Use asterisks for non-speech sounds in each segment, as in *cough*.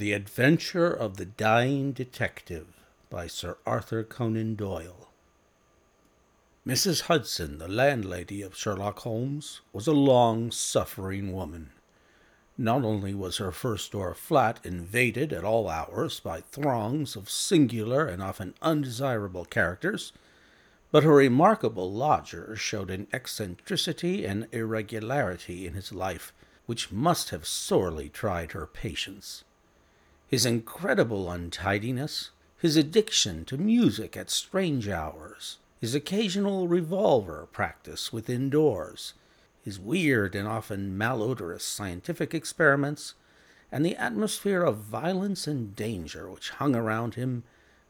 The Adventure of the Dying Detective by Sir Arthur Conan Doyle. Mrs. Hudson, the landlady of Sherlock Holmes, was a long suffering woman. Not only was her first floor flat invaded at all hours by throngs of singular and often undesirable characters, but her remarkable lodger showed an eccentricity and irregularity in his life which must have sorely tried her patience. His incredible untidiness, his addiction to music at strange hours, his occasional revolver practice within doors, his weird and often malodorous scientific experiments, and the atmosphere of violence and danger which hung around him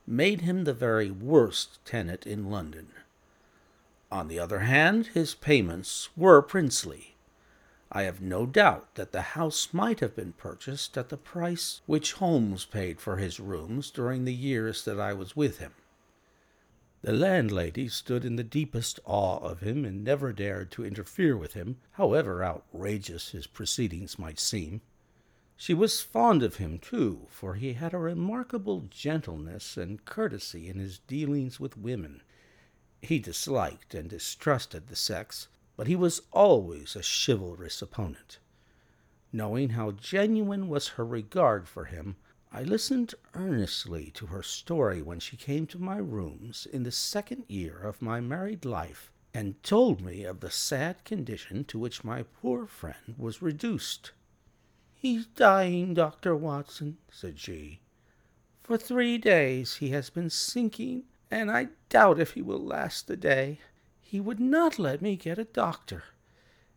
made him the very worst tenant in London. On the other hand, his payments were princely. I have no doubt that the house might have been purchased at the price which Holmes paid for his rooms during the years that I was with him. The landlady stood in the deepest awe of him and never dared to interfere with him, however outrageous his proceedings might seem. She was fond of him, too, for he had a remarkable gentleness and courtesy in his dealings with women. He disliked and distrusted the sex, but he was always a chivalrous opponent. Knowing how genuine was her regard for him, I listened earnestly to her story when she came to my rooms in the second year of my married life and told me of the sad condition to which my poor friend was reduced. He's dying, Dr. Watson, said she. For three days he has been sinking, and I doubt if he will last the day. He would not let me get a doctor.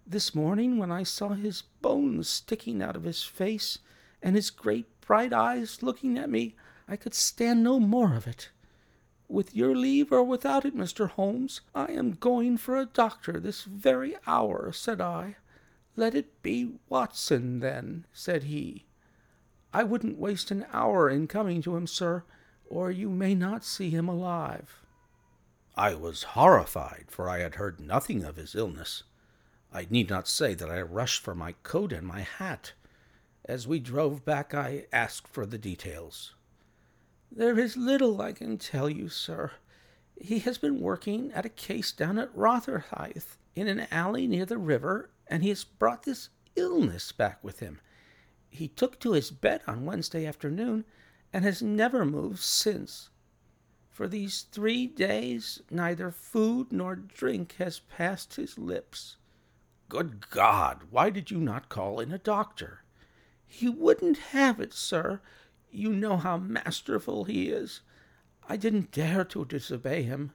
This morning, when I saw his bones sticking out of his face and his great bright eyes looking at me, I could stand no more of it. With your leave or without it, Mr. Holmes, I am going for a doctor this very hour, said I. Let it be Watson, then, said he. I wouldn't waste an hour in coming to him, sir, or you may not see him alive. I was horrified, for I had heard nothing of his illness. I need not say that I rushed for my coat and my hat. As we drove back, I asked for the details. There is little I can tell you, sir. He has been working at a case down at Rotherhithe in an alley near the river, and he has brought this illness back with him. He took to his bed on Wednesday afternoon and has never moved since. For these three days, neither food nor drink has passed his lips. Good God! Why did you not call in a doctor? He wouldn't have it, sir. You know how masterful he is. I didn't dare to disobey him.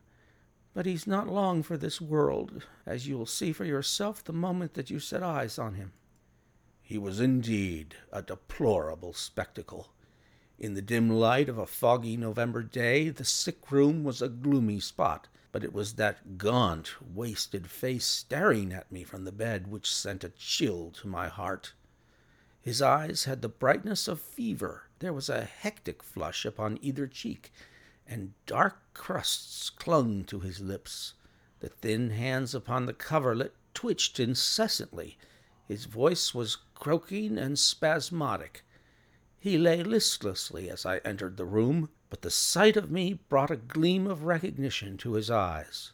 But he's not long for this world, as you'll see for yourself the moment that you set eyes on him. He was indeed a deplorable spectacle. In the dim light of a foggy November day, the sick room was a gloomy spot, but it was that gaunt, wasted face staring at me from the bed which sent a chill to my heart. His eyes had the brightness of fever. There was a hectic flush upon either cheek, and dark crusts clung to his lips. The thin hands upon the coverlet twitched incessantly. His voice was croaking and spasmodic. He lay listlessly as I entered the room, but the sight of me brought a gleam of recognition to his eyes.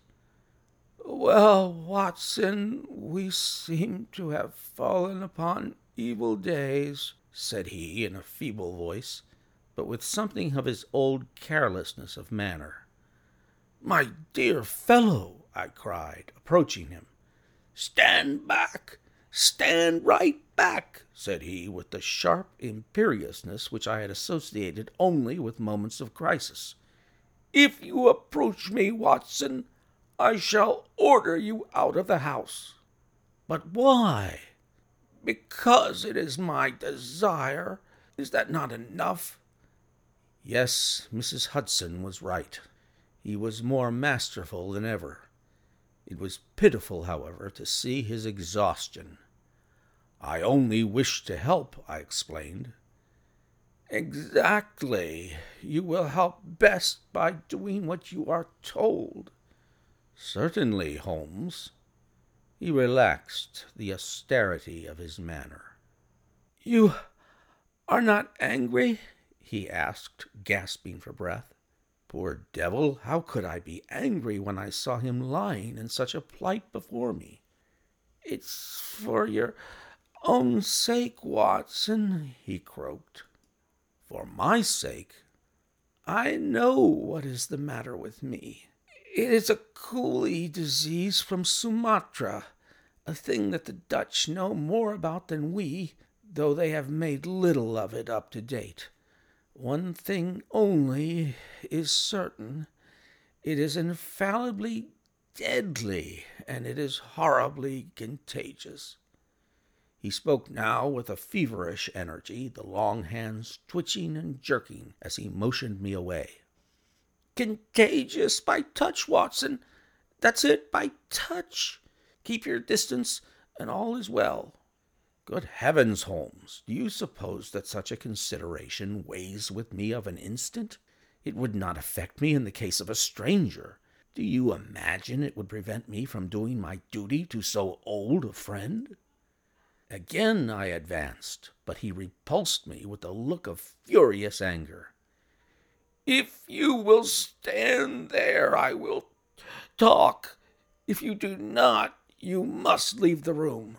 Well, Watson, we seem to have fallen upon evil days, said he in a feeble voice, but with something of his old carelessness of manner. My dear fellow, I cried, approaching him. Stand back! Stand right back, said he, with the sharp imperiousness which I had associated only with moments of crisis. If you approach me, Watson, I shall order you out of the house. But why? because it is my desire. Is that not enough? Yes, Mrs. Hudson was right. He was more masterful than ever. It was pitiful, however, to see his exhaustion. I only wish to help, I explained. Exactly. You will help best by doing what you are told. Certainly, Holmes. He relaxed the austerity of his manner. You are not angry? he asked, gasping for breath. Poor devil, how could I be angry when I saw him lying in such a plight before me? It's for your own sake, Watson, he croaked. For my sake? I know what is the matter with me. It is a coolie disease from Sumatra, a thing that the Dutch know more about than we, though they have made little of it up to date. One thing only is certain it is infallibly deadly, and it is horribly contagious. He spoke now with a feverish energy, the long hands twitching and jerking as he motioned me away. Contagious by touch, Watson. That's it, by touch. Keep your distance, and all is well. Good heavens, Holmes, do you suppose that such a consideration weighs with me of an instant? It would not affect me in the case of a stranger. Do you imagine it would prevent me from doing my duty to so old a friend? Again I advanced, but he repulsed me with a look of furious anger. If you will stand there, I will talk. If you do not, you must leave the room.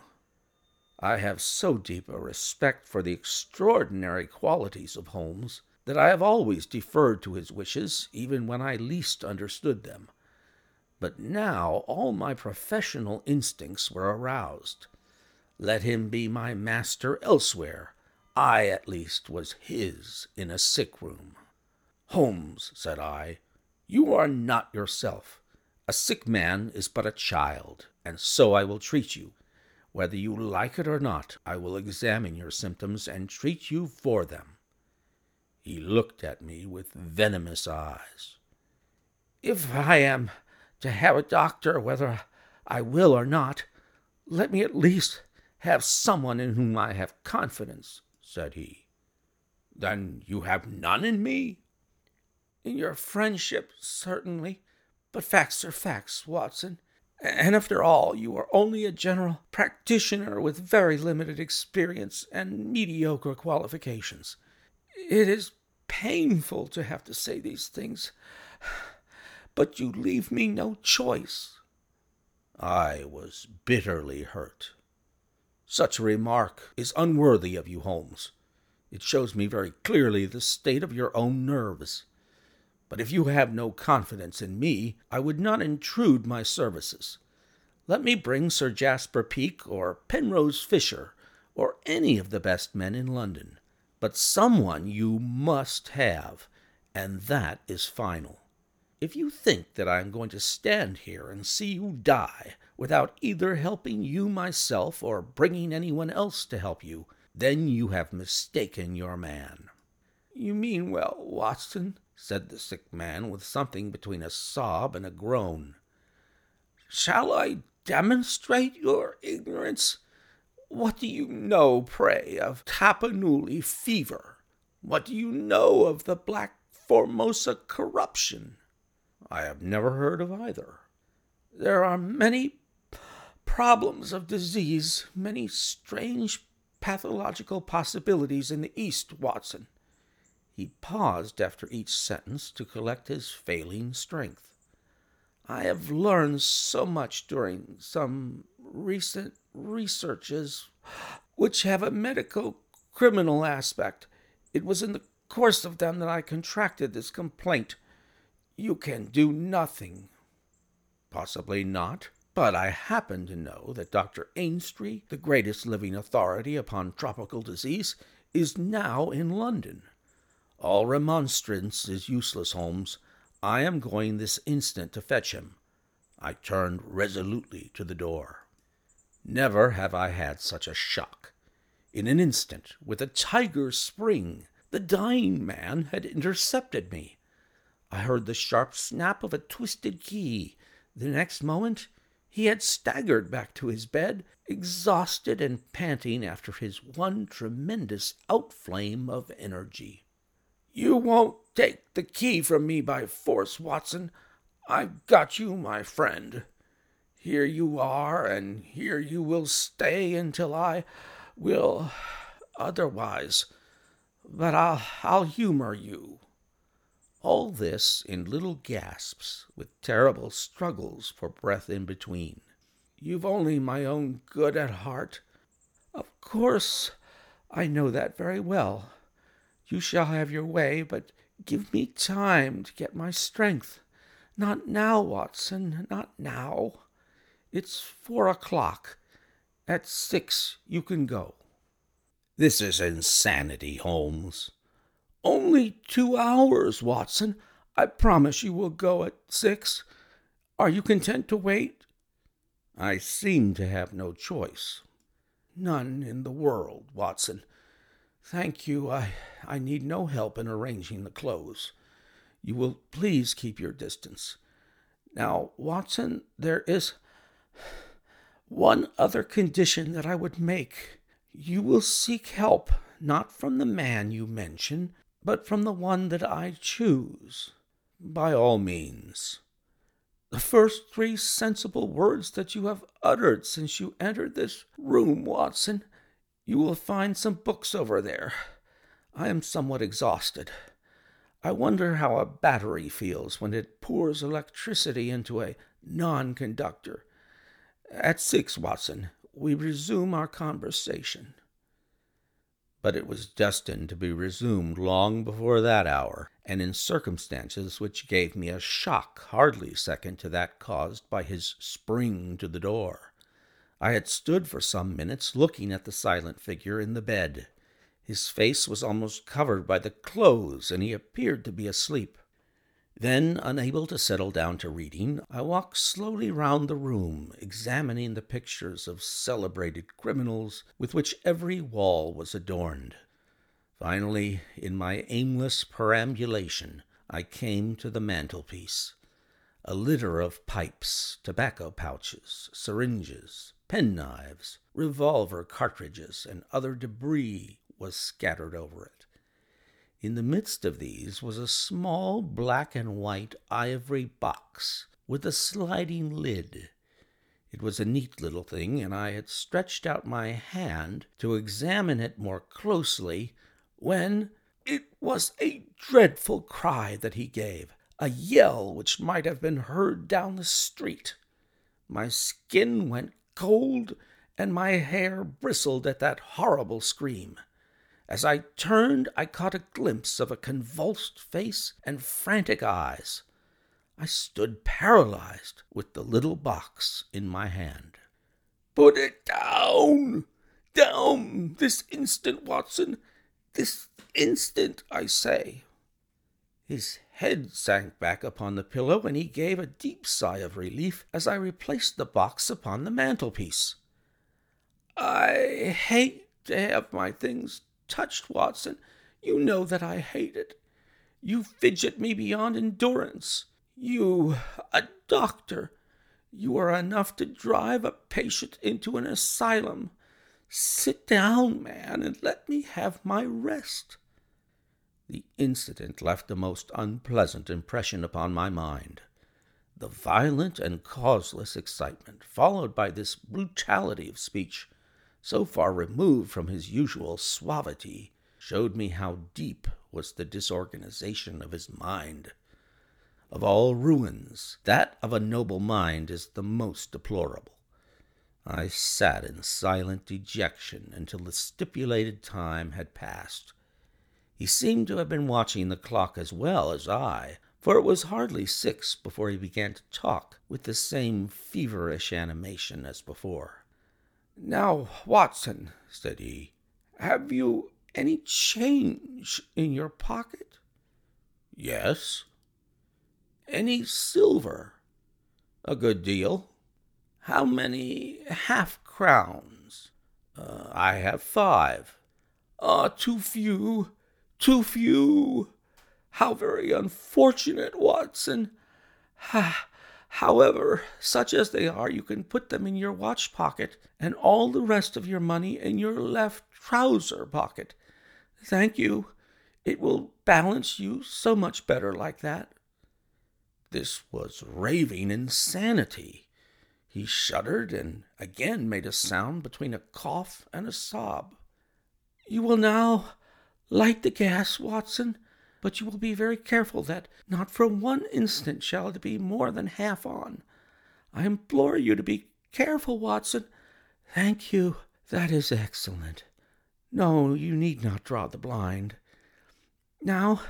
I have so deep a respect for the extraordinary qualities of Holmes that I have always deferred to his wishes, even when I least understood them. But now all my professional instincts were aroused. Let him be my master elsewhere. I, at least, was his in a sick room. Holmes, said I, you are not yourself. A sick man is but a child, and so I will treat you. Whether you like it or not, I will examine your symptoms and treat you for them. He looked at me with venomous eyes. If I am to have a doctor, whether I will or not, let me at least have someone in whom I have confidence, said he. Then you have none in me? In your friendship, certainly. But facts are facts, Watson. And after all, you are only a general practitioner with very limited experience and mediocre qualifications. It is painful to have to say these things, but you leave me no choice. I was bitterly hurt. Such a remark is unworthy of you, Holmes. It shows me very clearly the state of your own nerves. But if you have no confidence in me, I would not intrude my services. Let me bring Sir Jasper Peake or Penrose Fisher or any of the best men in London. But someone you must have, and that is final. If you think that I am going to stand here and see you die without either helping you myself or bringing anyone else to help you, then you have mistaken your man. You mean well, Watson, said the sick man with something between a sob and a groan. Shall I demonstrate your ignorance? What do you know, pray, of Tapanuli fever? What do you know of the Black Formosa corruption? I have never heard of either. There are many problems of disease, many strange pathological possibilities in the East, Watson. He paused after each sentence to collect his failing strength. I have learned so much during some recent researches which have a medico criminal aspect. It was in the course of them that I contracted this complaint. You can do nothing. Possibly not, but I happen to know that Dr. Ainstree, the greatest living authority upon tropical disease, is now in London. All remonstrance is useless, Holmes. I am going this instant to fetch him. I turned resolutely to the door. Never have I had such a shock. In an instant, with a tiger's spring, the dying man had intercepted me. I heard the sharp snap of a twisted key. The next moment, he had staggered back to his bed, exhausted and panting after his one tremendous outflame of energy. You won't take the key from me by force, Watson. I've got you, my friend. Here you are, and here you will stay until I will otherwise. but I'll, I'll humor you. All this in little gasps, with terrible struggles for breath in between. You've only my own good at heart. Of course, I know that very well. You shall have your way, but give me time to get my strength. Not now, Watson, not now. It's four o'clock. At six you can go. This is insanity, Holmes. Only two hours, Watson. I promise you will go at six. Are you content to wait? I seem to have no choice. None in the world, Watson. Thank you. I, I need no help in arranging the clothes. You will please keep your distance. Now, Watson, there is one other condition that I would make. You will seek help not from the man you mention, but from the one that I choose. By all means. The first three sensible words that you have uttered since you entered this room, Watson. You will find some books over there. I am somewhat exhausted. I wonder how a battery feels when it pours electricity into a non conductor. At six, Watson, we resume our conversation. But it was destined to be resumed long before that hour, and in circumstances which gave me a shock hardly second to that caused by his spring to the door. I had stood for some minutes looking at the silent figure in the bed. His face was almost covered by the clothes, and he appeared to be asleep. Then, unable to settle down to reading, I walked slowly round the room, examining the pictures of celebrated criminals with which every wall was adorned. Finally, in my aimless perambulation, I came to the mantelpiece. A litter of pipes, tobacco pouches, syringes, penknives, revolver cartridges, and other debris was scattered over it. In the midst of these was a small black and white ivory box with a sliding lid. It was a neat little thing, and I had stretched out my hand to examine it more closely when it was a dreadful cry that he gave, a yell which might have been heard down the street. My skin went cold, and my hair bristled at that horrible scream. As I turned, I caught a glimpse of a convulsed face and frantic eyes. I stood paralyzed with the little box in my hand. Put it down! Down this instant, Watson! This instant, I say! His head sank back upon the pillow, and he gave a deep sigh of relief as I replaced the box upon the mantelpiece. I hate to have my things touched, Watson. You know that I hate it. You fidget me beyond endurance. You, a doctor, you are enough to drive a patient into an asylum. Sit down, man, and let me have my rest. The incident left a most unpleasant impression upon my mind. The violent and causeless excitement, followed by this brutality of speech, so far removed from his usual suavity, showed me how deep was the disorganization of his mind. Of all ruins, that of a noble mind is the most deplorable. I sat in silent dejection until the stipulated time had passed. He seemed to have been watching the clock as well as I, for it was hardly six before he began to talk with the same feverish animation as before. Now, Watson, said he, have you any change in your pocket? Yes. Any silver? A good deal. How many half crowns? Uh, I have five. Ah, too few, too few. How very unfortunate, Watson. However, such as they are, you can put them in your watch pocket and all the rest of your money in your left trouser pocket. Thank you. It will balance you so much better like that. This was raving insanity. He shuddered and again made a sound between a cough and a sob. You will now Light the gas, Watson, but you will be very careful that not for one instant shall it be more than half on. I implore you to be careful, Watson. Thank you. That is excellent. No, you need not draw the blind. Now,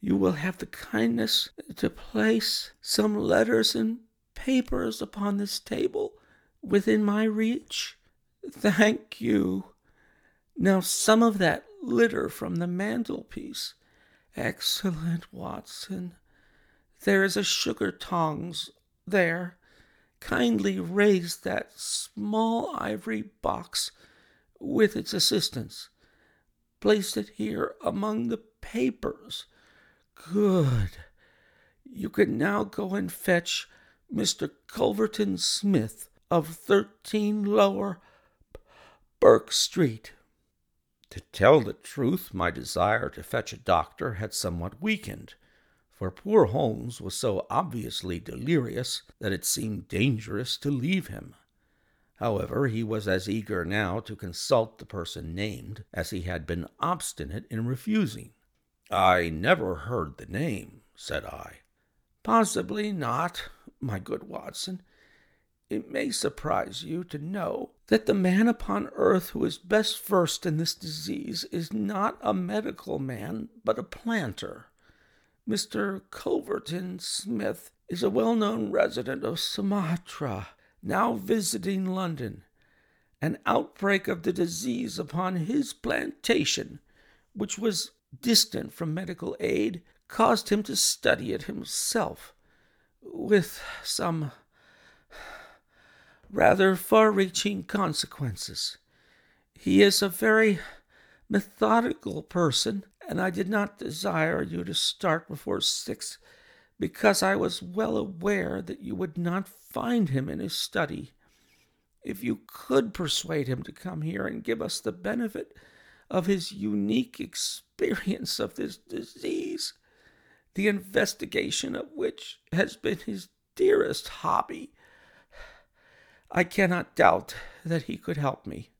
you will have the kindness to place some letters and papers upon this table within my reach. Thank you. Now, some of that litter from the mantelpiece. Excellent, Watson. There is a sugar tongs there. Kindly raise that small ivory box with its assistance. Place it here among the papers. Good. You can now go and fetch Mr. Culverton Smith of 13 Lower Burke Street. To tell the truth, my desire to fetch a doctor had somewhat weakened, for poor Holmes was so obviously delirious that it seemed dangerous to leave him. However, he was as eager now to consult the person named as he had been obstinate in refusing. I never heard the name, said I. Possibly not, my good Watson. It may surprise you to know that the man upon earth who is best versed in this disease is not a medical man, but a planter. Mr. Culverton Smith is a well known resident of Sumatra, now visiting London. An outbreak of the disease upon his plantation, which was distant from medical aid, caused him to study it himself, with some rather far reaching consequences. He is a very methodical person, and I did not desire you to start before six because I was well aware that you would not find him in his study. If you could persuade him to come here and give us the benefit of his unique experience of this disease, the investigation of which has been his dearest hobby, I cannot doubt that he could help me.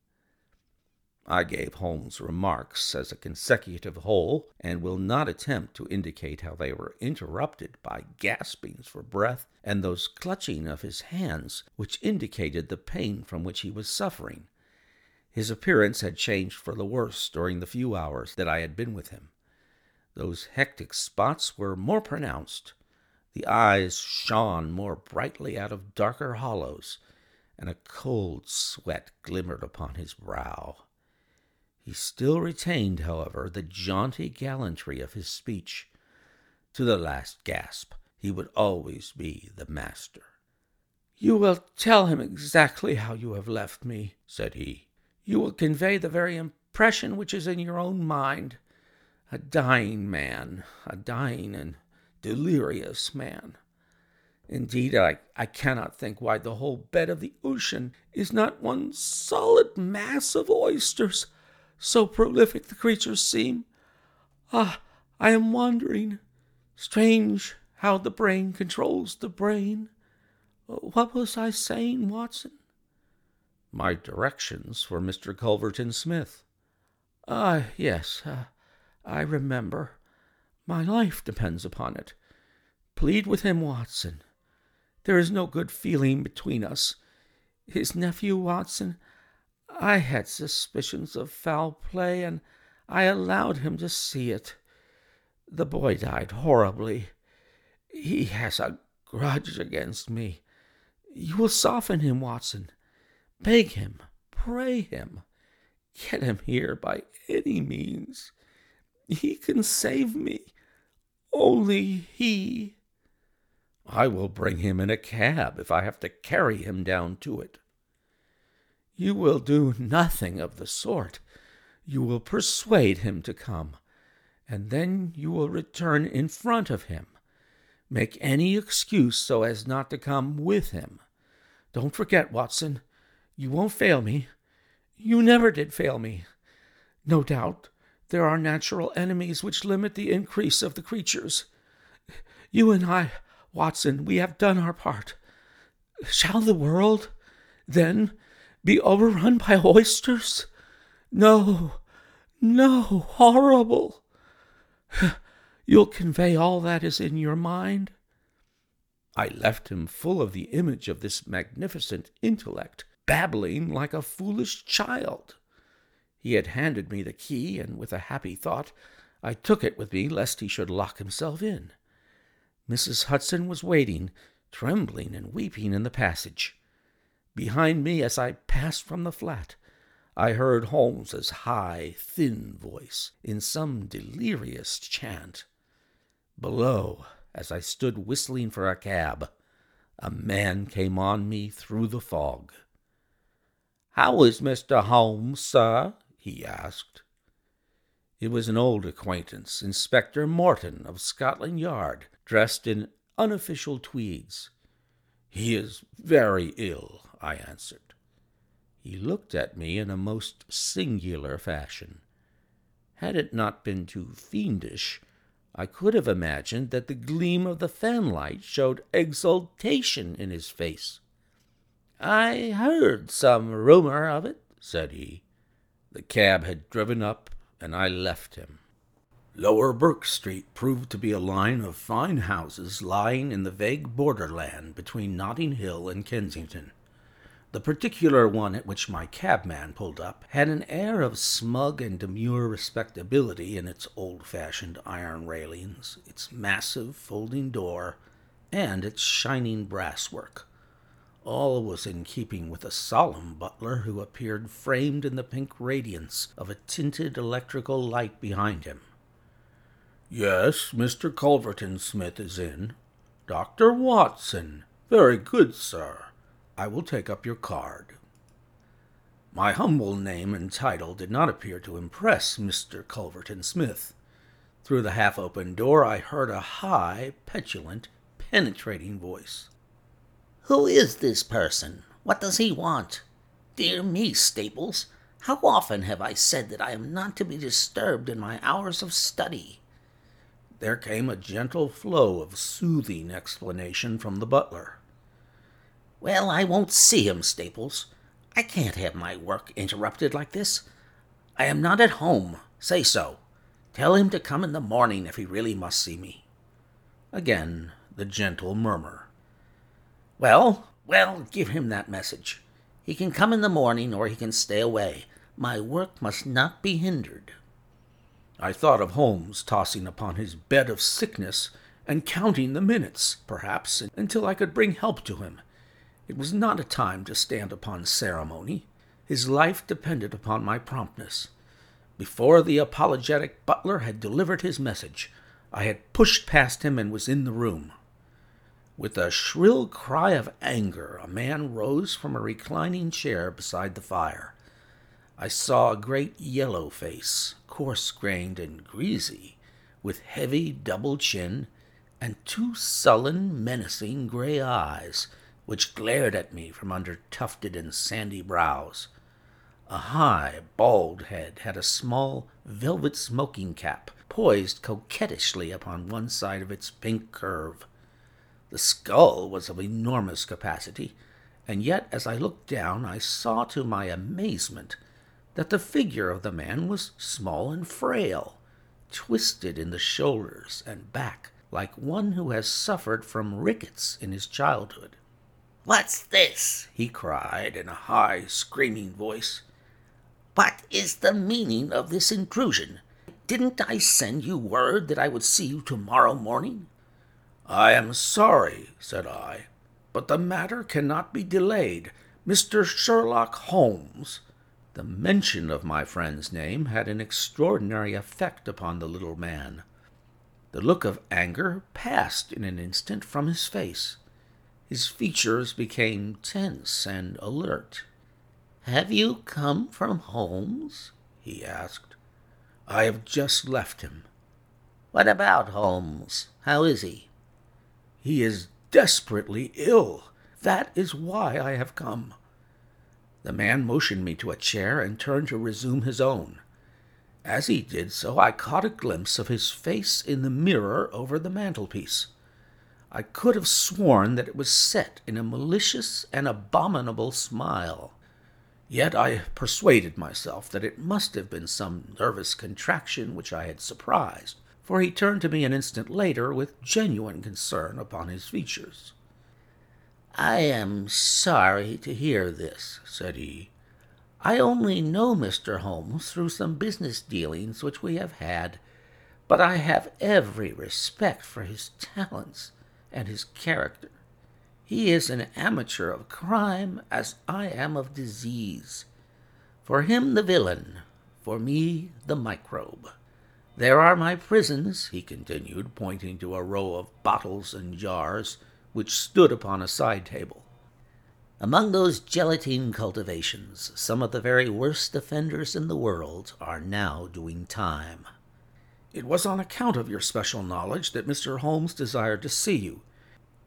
I gave Holmes' remarks as a consecutive whole, and will not attempt to indicate how they were interrupted by gaspings for breath and those clutching of his hands which indicated the pain from which he was suffering. His appearance had changed for the worse during the few hours that I had been with him. Those hectic spots were more pronounced. The eyes shone more brightly out of darker hollows, and a cold sweat glimmered upon his brow. He still retained, however, the jaunty gallantry of his speech. To the last gasp, he would always be the master. You will tell him exactly how you have left me, said he. You will convey the very impression which is in your own mind. A dying man, a dying and delirious man. Indeed, I, I cannot think why the whole bed of the ocean is not one solid mass of oysters so prolific the creatures seem. Ah, I am wandering. Strange how the brain controls the brain. What was I saying, Watson? My directions for Mr. Culverton Smith. Ah, yes, uh, I remember. My life depends upon it. Plead with him, Watson. There is no good feeling between us. His nephew, Watson, I had suspicions of foul play, and I allowed him to see it. The boy died horribly. He has a grudge against me. You will soften him, Watson. Beg him, pray him. Get him here by any means. He can save me. Only he. I will bring him in a cab if I have to carry him down to it. You will do nothing of the sort. You will persuade him to come, and then you will return in front of him. Make any excuse so as not to come with him. Don't forget, Watson, you won't fail me. You never did fail me. No doubt there are natural enemies which limit the increase of the creatures. You and I, Watson, we have done our part. Shall the world, then, be overrun by *laughs* oysters? No, No, horrible. *sighs* You'll convey all that is in your mind? I left him full of the image of this magnificent intellect, babbling like a foolish child. He had handed me the key, and with a happy thought, I took it with me lest he should lock himself in. Mrs. Hudson was waiting, trembling and weeping in the passage. Behind me, as I passed from the flat, I heard Holmes's high, thin voice in some delirious chant. Below, as I stood whistling for a cab, a man came on me through the fog. How is Mr. Holmes, sir? he asked. It was an old acquaintance, Inspector Morton of Scotland Yard, dressed in unofficial tweeds. He is very ill, I answered. He looked at me in a most singular fashion. Had it not been too fiendish, I could have imagined that the gleam of the fanlight showed exultation in his face. I heard some rumor of it, said he. The cab had driven up, and I left him. Lower Burke Street proved to be a line of fine houses lying in the vague borderland between Notting Hill and Kensington. The particular one at which my cabman pulled up had an air of smug and demure respectability in its old fashioned iron railings, its massive folding door, and its shining brasswork. All was in keeping with a solemn butler who appeared framed in the pink radiance of a tinted electrical light behind him. Yes, Mr. Culverton Smith is in. Dr. Watson. Very good, sir. I will take up your card. My humble name and title did not appear to impress Mr. Culverton Smith. Through the half open door, I heard a high, petulant, penetrating voice. Who is this person? What does he want? Dear me, Staples, how often have I said that I am not to be disturbed in my hours of study? There came a gentle flow of soothing explanation from the butler. Well, I won't see him, Staples. I can't have my work interrupted like this. I am not at home. Say so. Tell him to come in the morning if he really must see me. Again, the gentle murmur. Well, well, give him that message. He can come in the morning or he can stay away. My work must not be hindered. I thought of Holmes tossing upon his bed of sickness and counting the minutes, perhaps, until I could bring help to him it was not a time to stand upon ceremony. His life depended upon my promptness. Before the apologetic butler had delivered his message, I had pushed past him and was in the room. With a shrill cry of anger, a man rose from a reclining chair beside the fire. I saw a great yellow face, coarse grained and greasy, with heavy double chin and two sullen, menacing gray eyes which glared at me from under tufted and sandy brows. A high, bald head had a small velvet smoking cap poised coquettishly upon one side of its pink curve. The skull was of enormous capacity, and yet as I looked down I saw to my amazement that the figure of the man was small and frail, twisted in the shoulders and back like one who has suffered from rickets in his childhood. What's this? he cried in a high, screaming voice. What is the meaning of this intrusion? Didn't I send you word that I would see you tomorrow morning? I am sorry, said I, but the matter cannot be delayed. Mr. Sherlock Holmes. The mention of my friend's name had an extraordinary effect upon the little man. The look of anger passed in an instant from his face. His features became tense and alert. Have you come from Holmes? he asked. I have just left him. What about Holmes? How is he? He is desperately ill. That is why I have come. The man motioned me to a chair and turned to resume his own. As he did so, I caught a glimpse of his face in the mirror over the mantelpiece. I could have sworn that it was set in a malicious and abominable smile. Yet I persuaded myself that it must have been some nervous contraction which I had surprised, for he turned to me an instant later with genuine concern upon his features. I am sorry to hear this, said he. I only know Mr. Holmes through some business dealings which we have had, but I have every respect for his talents and his character. He is an amateur of crime as I am of disease. For him the villain, for me the microbe. There are my prisons, he continued, pointing to a row of bottles and jars which stood upon a side table. Among those gelatine cultivations, some of the very worst offenders in the world are now doing time. It was on account of your special knowledge that Mr. Holmes desired to see you,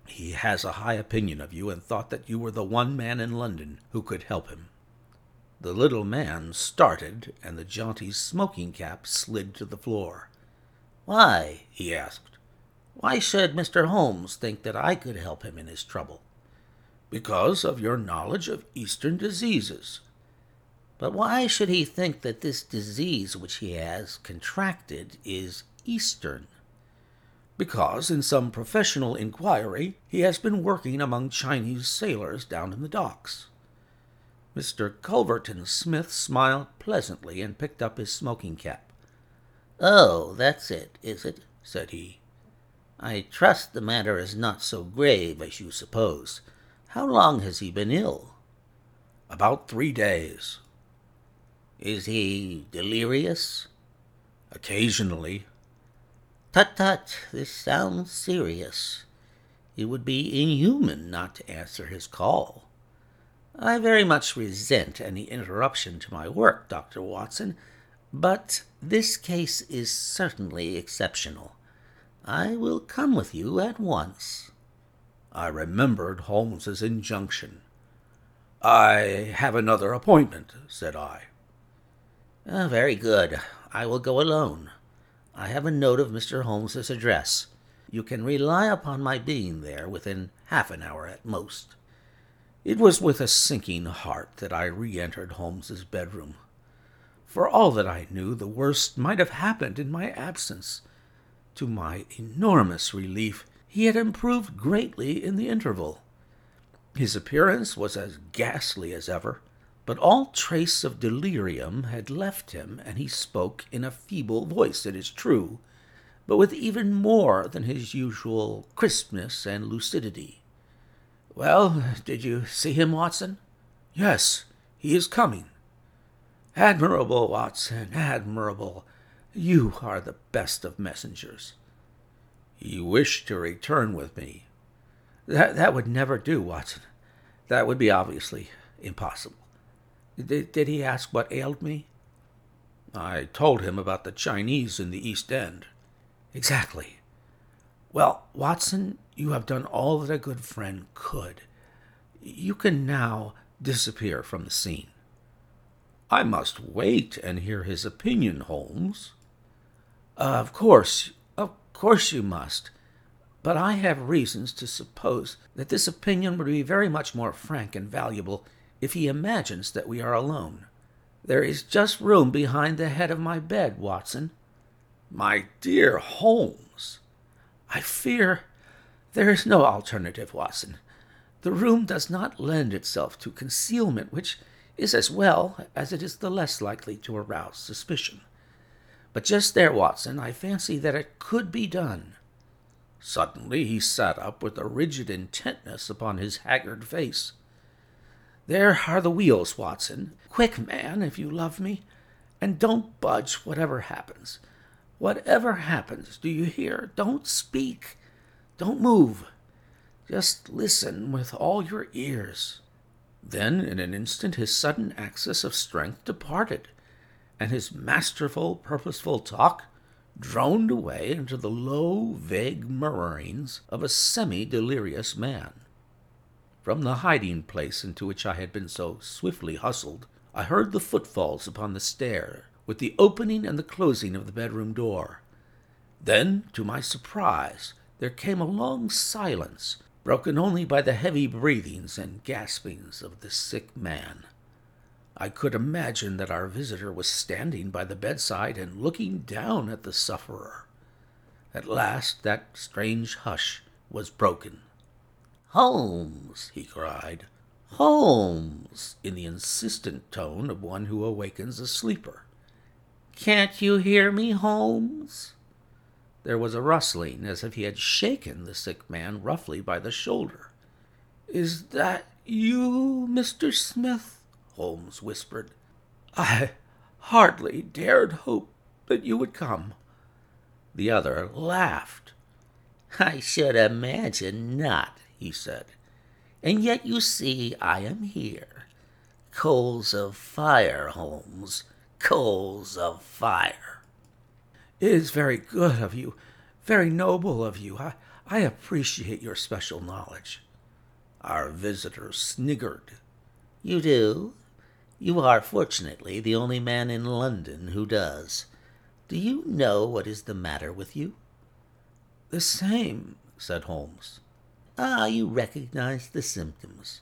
he has a high opinion of you and thought that you were the one man in London who could help him. The little man started, and the jaunty smoking cap slid to the floor. Why? he asked. Why should Mr. Holmes think that I could help him in his trouble? Because of your knowledge of Eastern diseases. But why should he think that this disease which he has contracted is Eastern? because in some professional inquiry he has been working among Chinese sailors down in the docks. Mr. Culverton Smith smiled pleasantly and picked up his smoking cap. Oh, that's it, is it? said he. I trust the matter is not so grave as you suppose. How long has he been ill? About three days. Is he delirious? Occasionally. Tut tut, this sounds serious. It would be inhuman not to answer his call. I very much resent any interruption to my work, Dr. Watson, but this case is certainly exceptional. I will come with you at once. I remembered Holmes's injunction. I have another appointment, said I. Oh, very good. I will go alone. I have a note of Mr. Holmes's address. You can rely upon my being there within half an hour at most. It was with a sinking heart that I re entered Holmes's bedroom. For all that I knew, the worst might have happened in my absence. To my enormous relief, he had improved greatly in the interval. His appearance was as ghastly as ever, but all trace of delirium had left him, and he spoke in a feeble voice, it is true, but with even more than his usual crispness and lucidity. Well, did you see him, Watson? Yes, he is coming. Admirable, Watson, admirable. You are the best of messengers. He wished to return with me. That, that would never do, Watson. That would be obviously impossible. Did, did he ask what ailed me? I told him about the Chinese in the East End. Exactly. Well, Watson, you have done all that a good friend could. You can now disappear from the scene. I must wait and hear his opinion, Holmes. of course, of course you must. But I have reasons to suppose that this opinion would be very much more frank and valuable if he imagines that we are alone. There is just room behind the head of my bed, Watson. My dear Holmes, I fear there is no alternative, Watson. The room does not lend itself to concealment, which is as well as it is the less likely to arouse suspicion. But just there, Watson, I fancy that it could be done. Suddenly he sat up with a rigid intentness upon his haggard face. There are the wheels, Watson. Quick, man, if you love me. And don't budge, whatever happens. Whatever happens, do you hear? Don't speak. Don't move. Just listen with all your ears. Then, in an instant, his sudden access of strength departed, and his masterful, purposeful talk droned away into the low, vague murmurings of a semi delirious man. From the hiding place into which I had been so swiftly hustled, I heard the footfalls upon the stair, with the opening and the closing of the bedroom door. Then, to my surprise, there came a long silence, broken only by the heavy breathings and gaspings of the sick man. I could imagine that our visitor was standing by the bedside and looking down at the sufferer. At last that strange hush was broken. Holmes, he cried. Holmes, in the insistent tone of one who awakens a sleeper. Can't you hear me, Holmes? There was a rustling as if he had shaken the sick man roughly by the shoulder. Is that you, Mr. Smith? Holmes whispered. I hardly dared hope that you would come. The other laughed. I should imagine not, he said. And yet you see I am here. Coals of fire, Holmes, coals of fire. It is very good of you, very noble of you. I, I appreciate your special knowledge. Our visitor sniggered. You do? You are, fortunately, the only man in London who does. Do you know what is the matter with you? The same, said Holmes. Ah, you recognize the symptoms.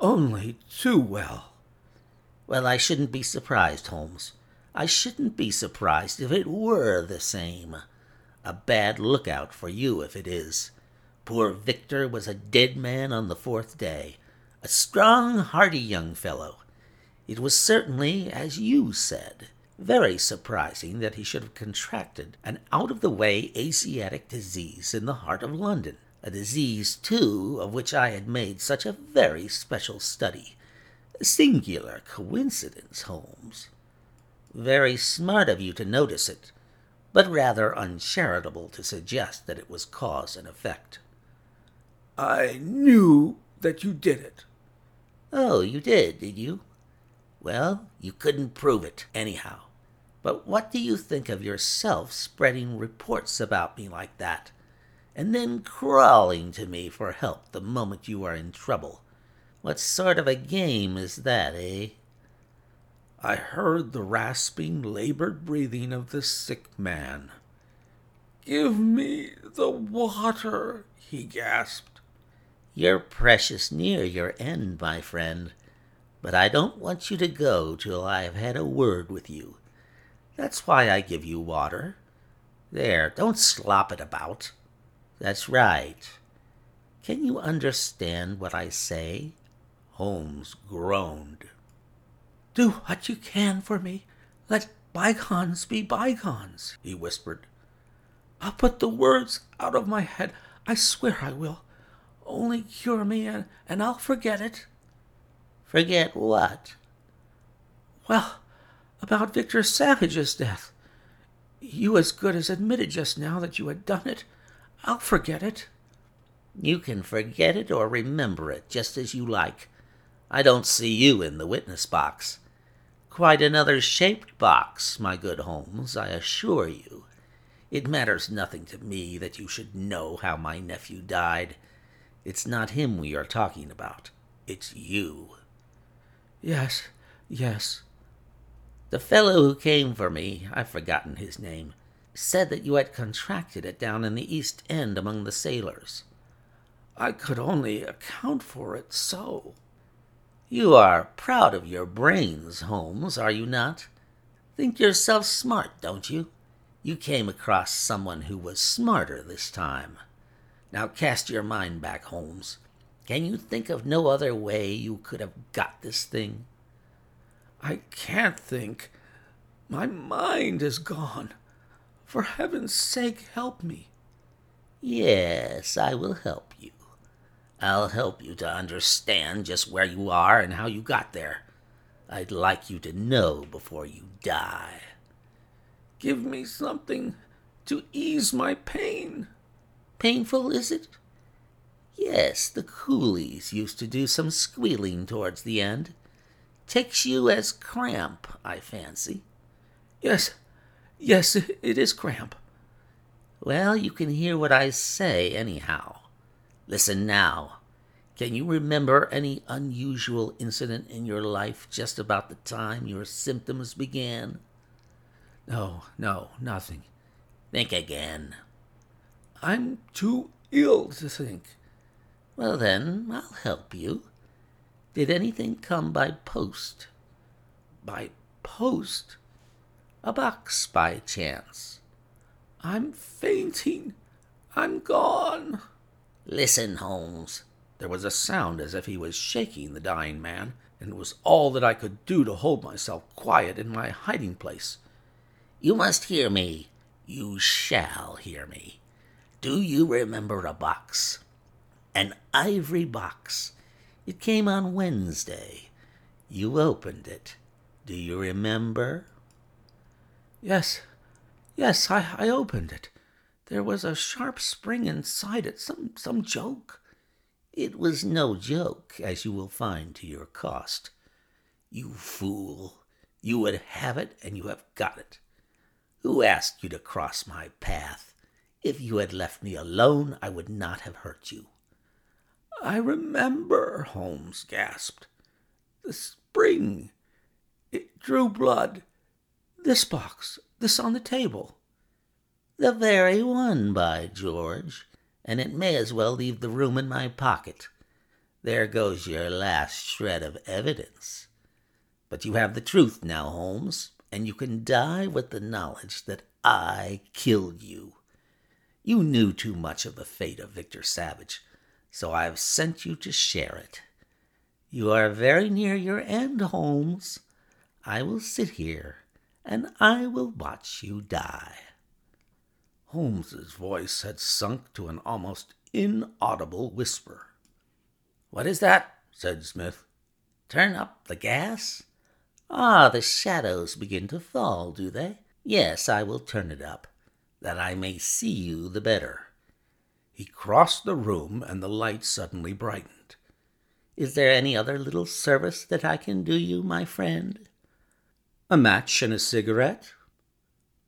Only too well. Well, I shouldn't be surprised, Holmes. I shouldn't be surprised if it were the same. A bad lookout for you if it is. Poor Victor was a dead man on the fourth day. A strong, hearty young fellow. It was certainly, as you said, very surprising that he should have contracted an out of the way Asiatic disease in the heart of London, a disease, too, of which I had made such a very special study. A singular coincidence, Holmes. Very smart of you to notice it, but rather uncharitable to suggest that it was cause and effect. I knew that you did it. Oh, you did, did you? Well, you couldn't prove it, anyhow. But what do you think of yourself spreading reports about me like that, and then crawling to me for help the moment you are in trouble? What sort of a game is that, eh? I heard the rasping, labored breathing of the sick man. Give me the water, he gasped. You're precious near your end, my friend but I don't want you to go till I have had a word with you. That's why I give you water. There, don't slop it about. That's right. Can you understand what I say? Holmes groaned. Do what you can for me. Let bygones be bygones, he whispered. I'll put the words out of my head. I swear I will. Only cure me, and, and I'll forget it. Forget what? Well, about Victor Savage's death. You as good as admitted just now that you had done it. I'll forget it. You can forget it or remember it just as you like. I don't see you in the witness box. Quite another shaped box, my good Holmes, I assure you. It matters nothing to me that you should know how my nephew died. It's not him we are talking about. It's you. Yes, yes. The fellow who came for me, I've forgotten his name, said that you had contracted it down in the East End among the sailors. I could only account for it so. You are proud of your brains, Holmes, are you not? Think yourself smart, don't you? You came across someone who was smarter this time. Now cast your mind back, Holmes. Can you think of no other way you could have got this thing? I can't think. My mind is gone. For heaven's sake, help me. Yes, I will help you. I'll help you to understand just where you are and how you got there. I'd like you to know before you die. Give me something to ease my pain. Painful, is it? Yes, the coolies used to do some squealing towards the end. Takes you as cramp, I fancy. Yes, yes, it is cramp. Well, you can hear what I say anyhow. Listen now. Can you remember any unusual incident in your life just about the time your symptoms began? No, no, nothing. Think again. I'm too ill to think. Well, then, I'll help you. Did anything come by post? by post? A box by chance? I'm fainting. I'm gone. Listen, Holmes. There was a sound as if he was shaking the dying man, and it was all that I could do to hold myself quiet in my hiding place. You must hear me. You shall hear me. Do you remember a box? An ivory box. It came on Wednesday. You opened it. Do you remember? Yes, yes, I, I opened it. There was a sharp spring inside it, some, some joke. It was no joke, as you will find to your cost. You fool! You would have it, and you have got it. Who asked you to cross my path? If you had left me alone, I would not have hurt you. I remember, Holmes gasped. The spring. It drew blood. This box, this on the table. The very one, by George, and it may as well leave the room in my pocket. There goes your last shred of evidence. But you have the truth now, Holmes, and you can die with the knowledge that I killed you. You knew too much of the fate of Victor Savage so I have sent you to share it. You are very near your end, Holmes. I will sit here, and I will watch you die. Holmes's voice had sunk to an almost inaudible whisper. What is that? said Smith. Turn up the gas? Ah, the shadows begin to fall, do they? Yes, I will turn it up, that I may see you the better. He crossed the room, and the light suddenly brightened. Is there any other little service that I can do you, my friend? A match and a cigarette?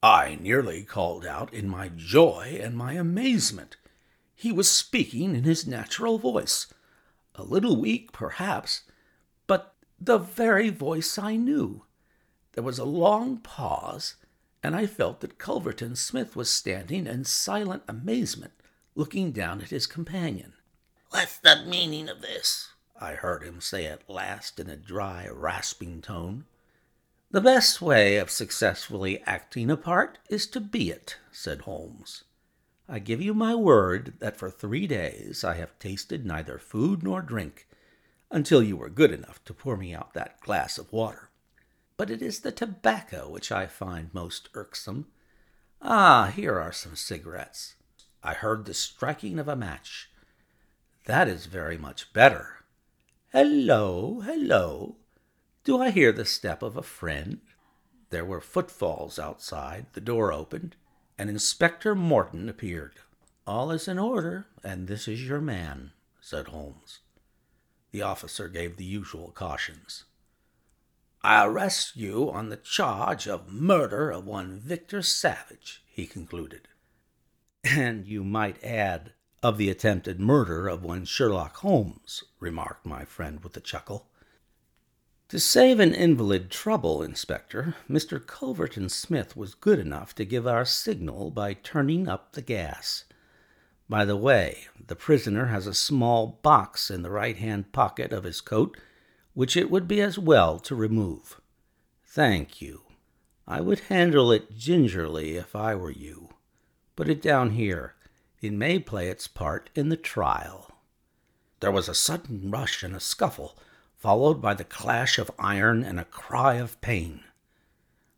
I nearly called out in my joy and my amazement. He was speaking in his natural voice, a little weak, perhaps, but the very voice I knew. There was a long pause, and I felt that Culverton Smith was standing in silent amazement looking down at his companion. What's the meaning of this? I heard him say at last in a dry, rasping tone. The best way of successfully acting a part is to be it, said Holmes. I give you my word that for three days I have tasted neither food nor drink until you were good enough to pour me out that glass of water. But it is the tobacco which I find most irksome. Ah, here are some cigarettes. I heard the striking of a match. That is very much better. Hello, hello. Do I hear the step of a friend? There were footfalls outside, the door opened, and Inspector Morton appeared. All is in order, and this is your man, said Holmes. The officer gave the usual cautions. I arrest you on the charge of murder of one Victor Savage, he concluded and you might add, of the attempted murder of one Sherlock Holmes, remarked my friend with a chuckle. To save an invalid trouble, Inspector, Mr. Culverton Smith was good enough to give our signal by turning up the gas. By the way, the prisoner has a small box in the right hand pocket of his coat, which it would be as well to remove. Thank you. I would handle it gingerly if I were you. Put it down here. It may play its part in the trial. There was a sudden rush and a scuffle, followed by the clash of iron and a cry of pain.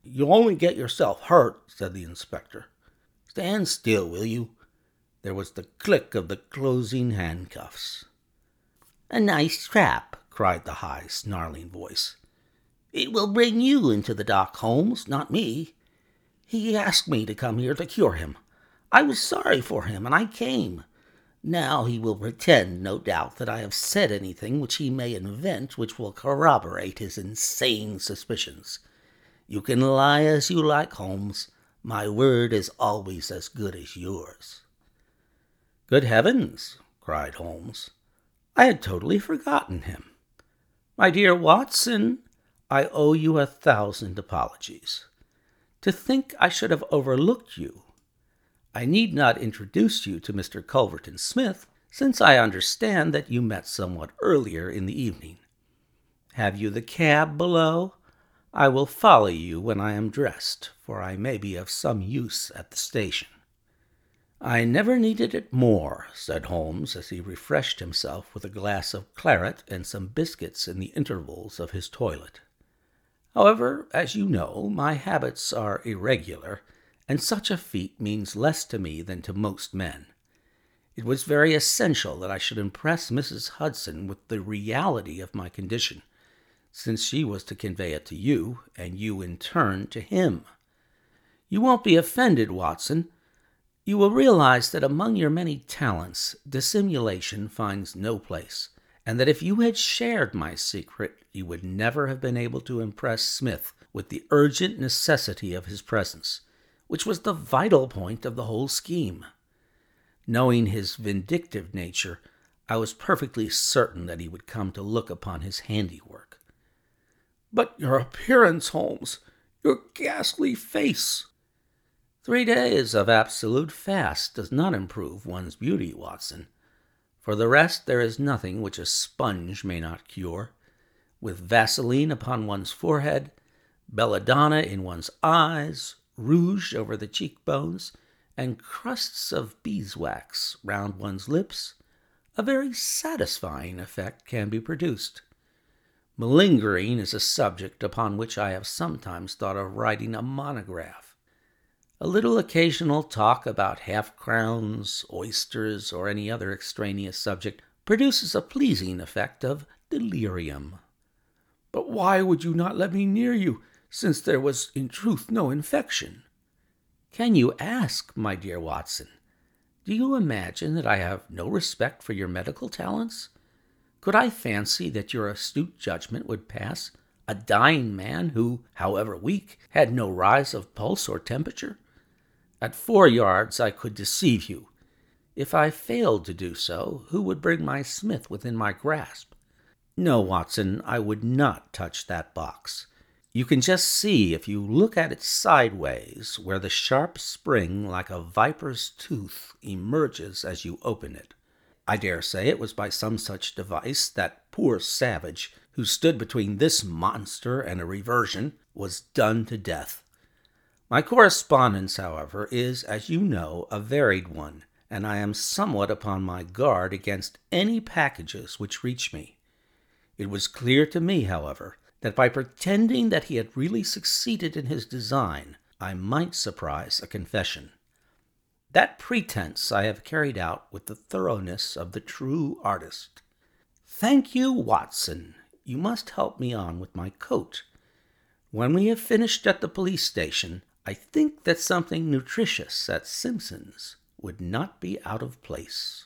You'll only get yourself hurt, said the inspector. Stand still, will you? There was the click of the closing handcuffs. A nice trap, cried the high, snarling voice. It will bring you into the dock, Holmes, not me. He asked me to come here to cure him. I was sorry for him, and I came. Now he will pretend, no doubt, that I have said anything which he may invent which will corroborate his insane suspicions. You can lie as you like, Holmes. My word is always as good as yours. Good heavens! cried Holmes. I had totally forgotten him. My dear Watson, I owe you a thousand apologies. To think I should have overlooked you I need not introduce you to Mr. Culverton Smith, since I understand that you met somewhat earlier in the evening. Have you the cab below? I will follow you when I am dressed, for I may be of some use at the station. I never needed it more, said Holmes as he refreshed himself with a glass of claret and some biscuits in the intervals of his toilet. However, as you know, my habits are irregular, and such a feat means less to me than to most men. It was very essential that I should impress Mrs. Hudson with the reality of my condition, since she was to convey it to you, and you in turn to him. You won't be offended, Watson. You will realize that among your many talents, dissimulation finds no place, and that if you had shared my secret, you would never have been able to impress Smith with the urgent necessity of his presence, which was the vital point of the whole scheme. Knowing his vindictive nature, I was perfectly certain that he would come to look upon his handiwork. But your appearance, Holmes, your ghastly face. Three days of absolute fast does not improve one's beauty, Watson. For the rest, there is nothing which a sponge may not cure. With Vaseline upon one's forehead, belladonna in one's eyes, rouge over the cheekbones, and crusts of beeswax round one's lips, a very satisfying effect can be produced. Malingering is a subject upon which I have sometimes thought of writing a monograph. A little occasional talk about half crowns, oysters, or any other extraneous subject produces a pleasing effect of delirium. But why would you not let me near you, since there was in truth no infection? Can you ask, my dear Watson? Do you imagine that I have no respect for your medical talents? Could I fancy that your astute judgment would pass a dying man who, however weak, had no rise of pulse or temperature? At four yards I could deceive you. If I failed to do so, who would bring my Smith within my grasp? No, Watson, I would not touch that box. You can just see if you look at it sideways where the sharp spring, like a viper's tooth, emerges as you open it. I dare say it was by some such device that poor savage, who stood between this monster and a reversion, was done to death. My correspondence, however, is, as you know, a varied one, and I am somewhat upon my guard against any packages which reach me. It was clear to me, however, that by pretending that he had really succeeded in his design, I might surprise a confession. That pretense I have carried out with the thoroughness of the true artist. Thank you, Watson. You must help me on with my coat. When we have finished at the police station, I think that something nutritious at Simpson's would not be out of place.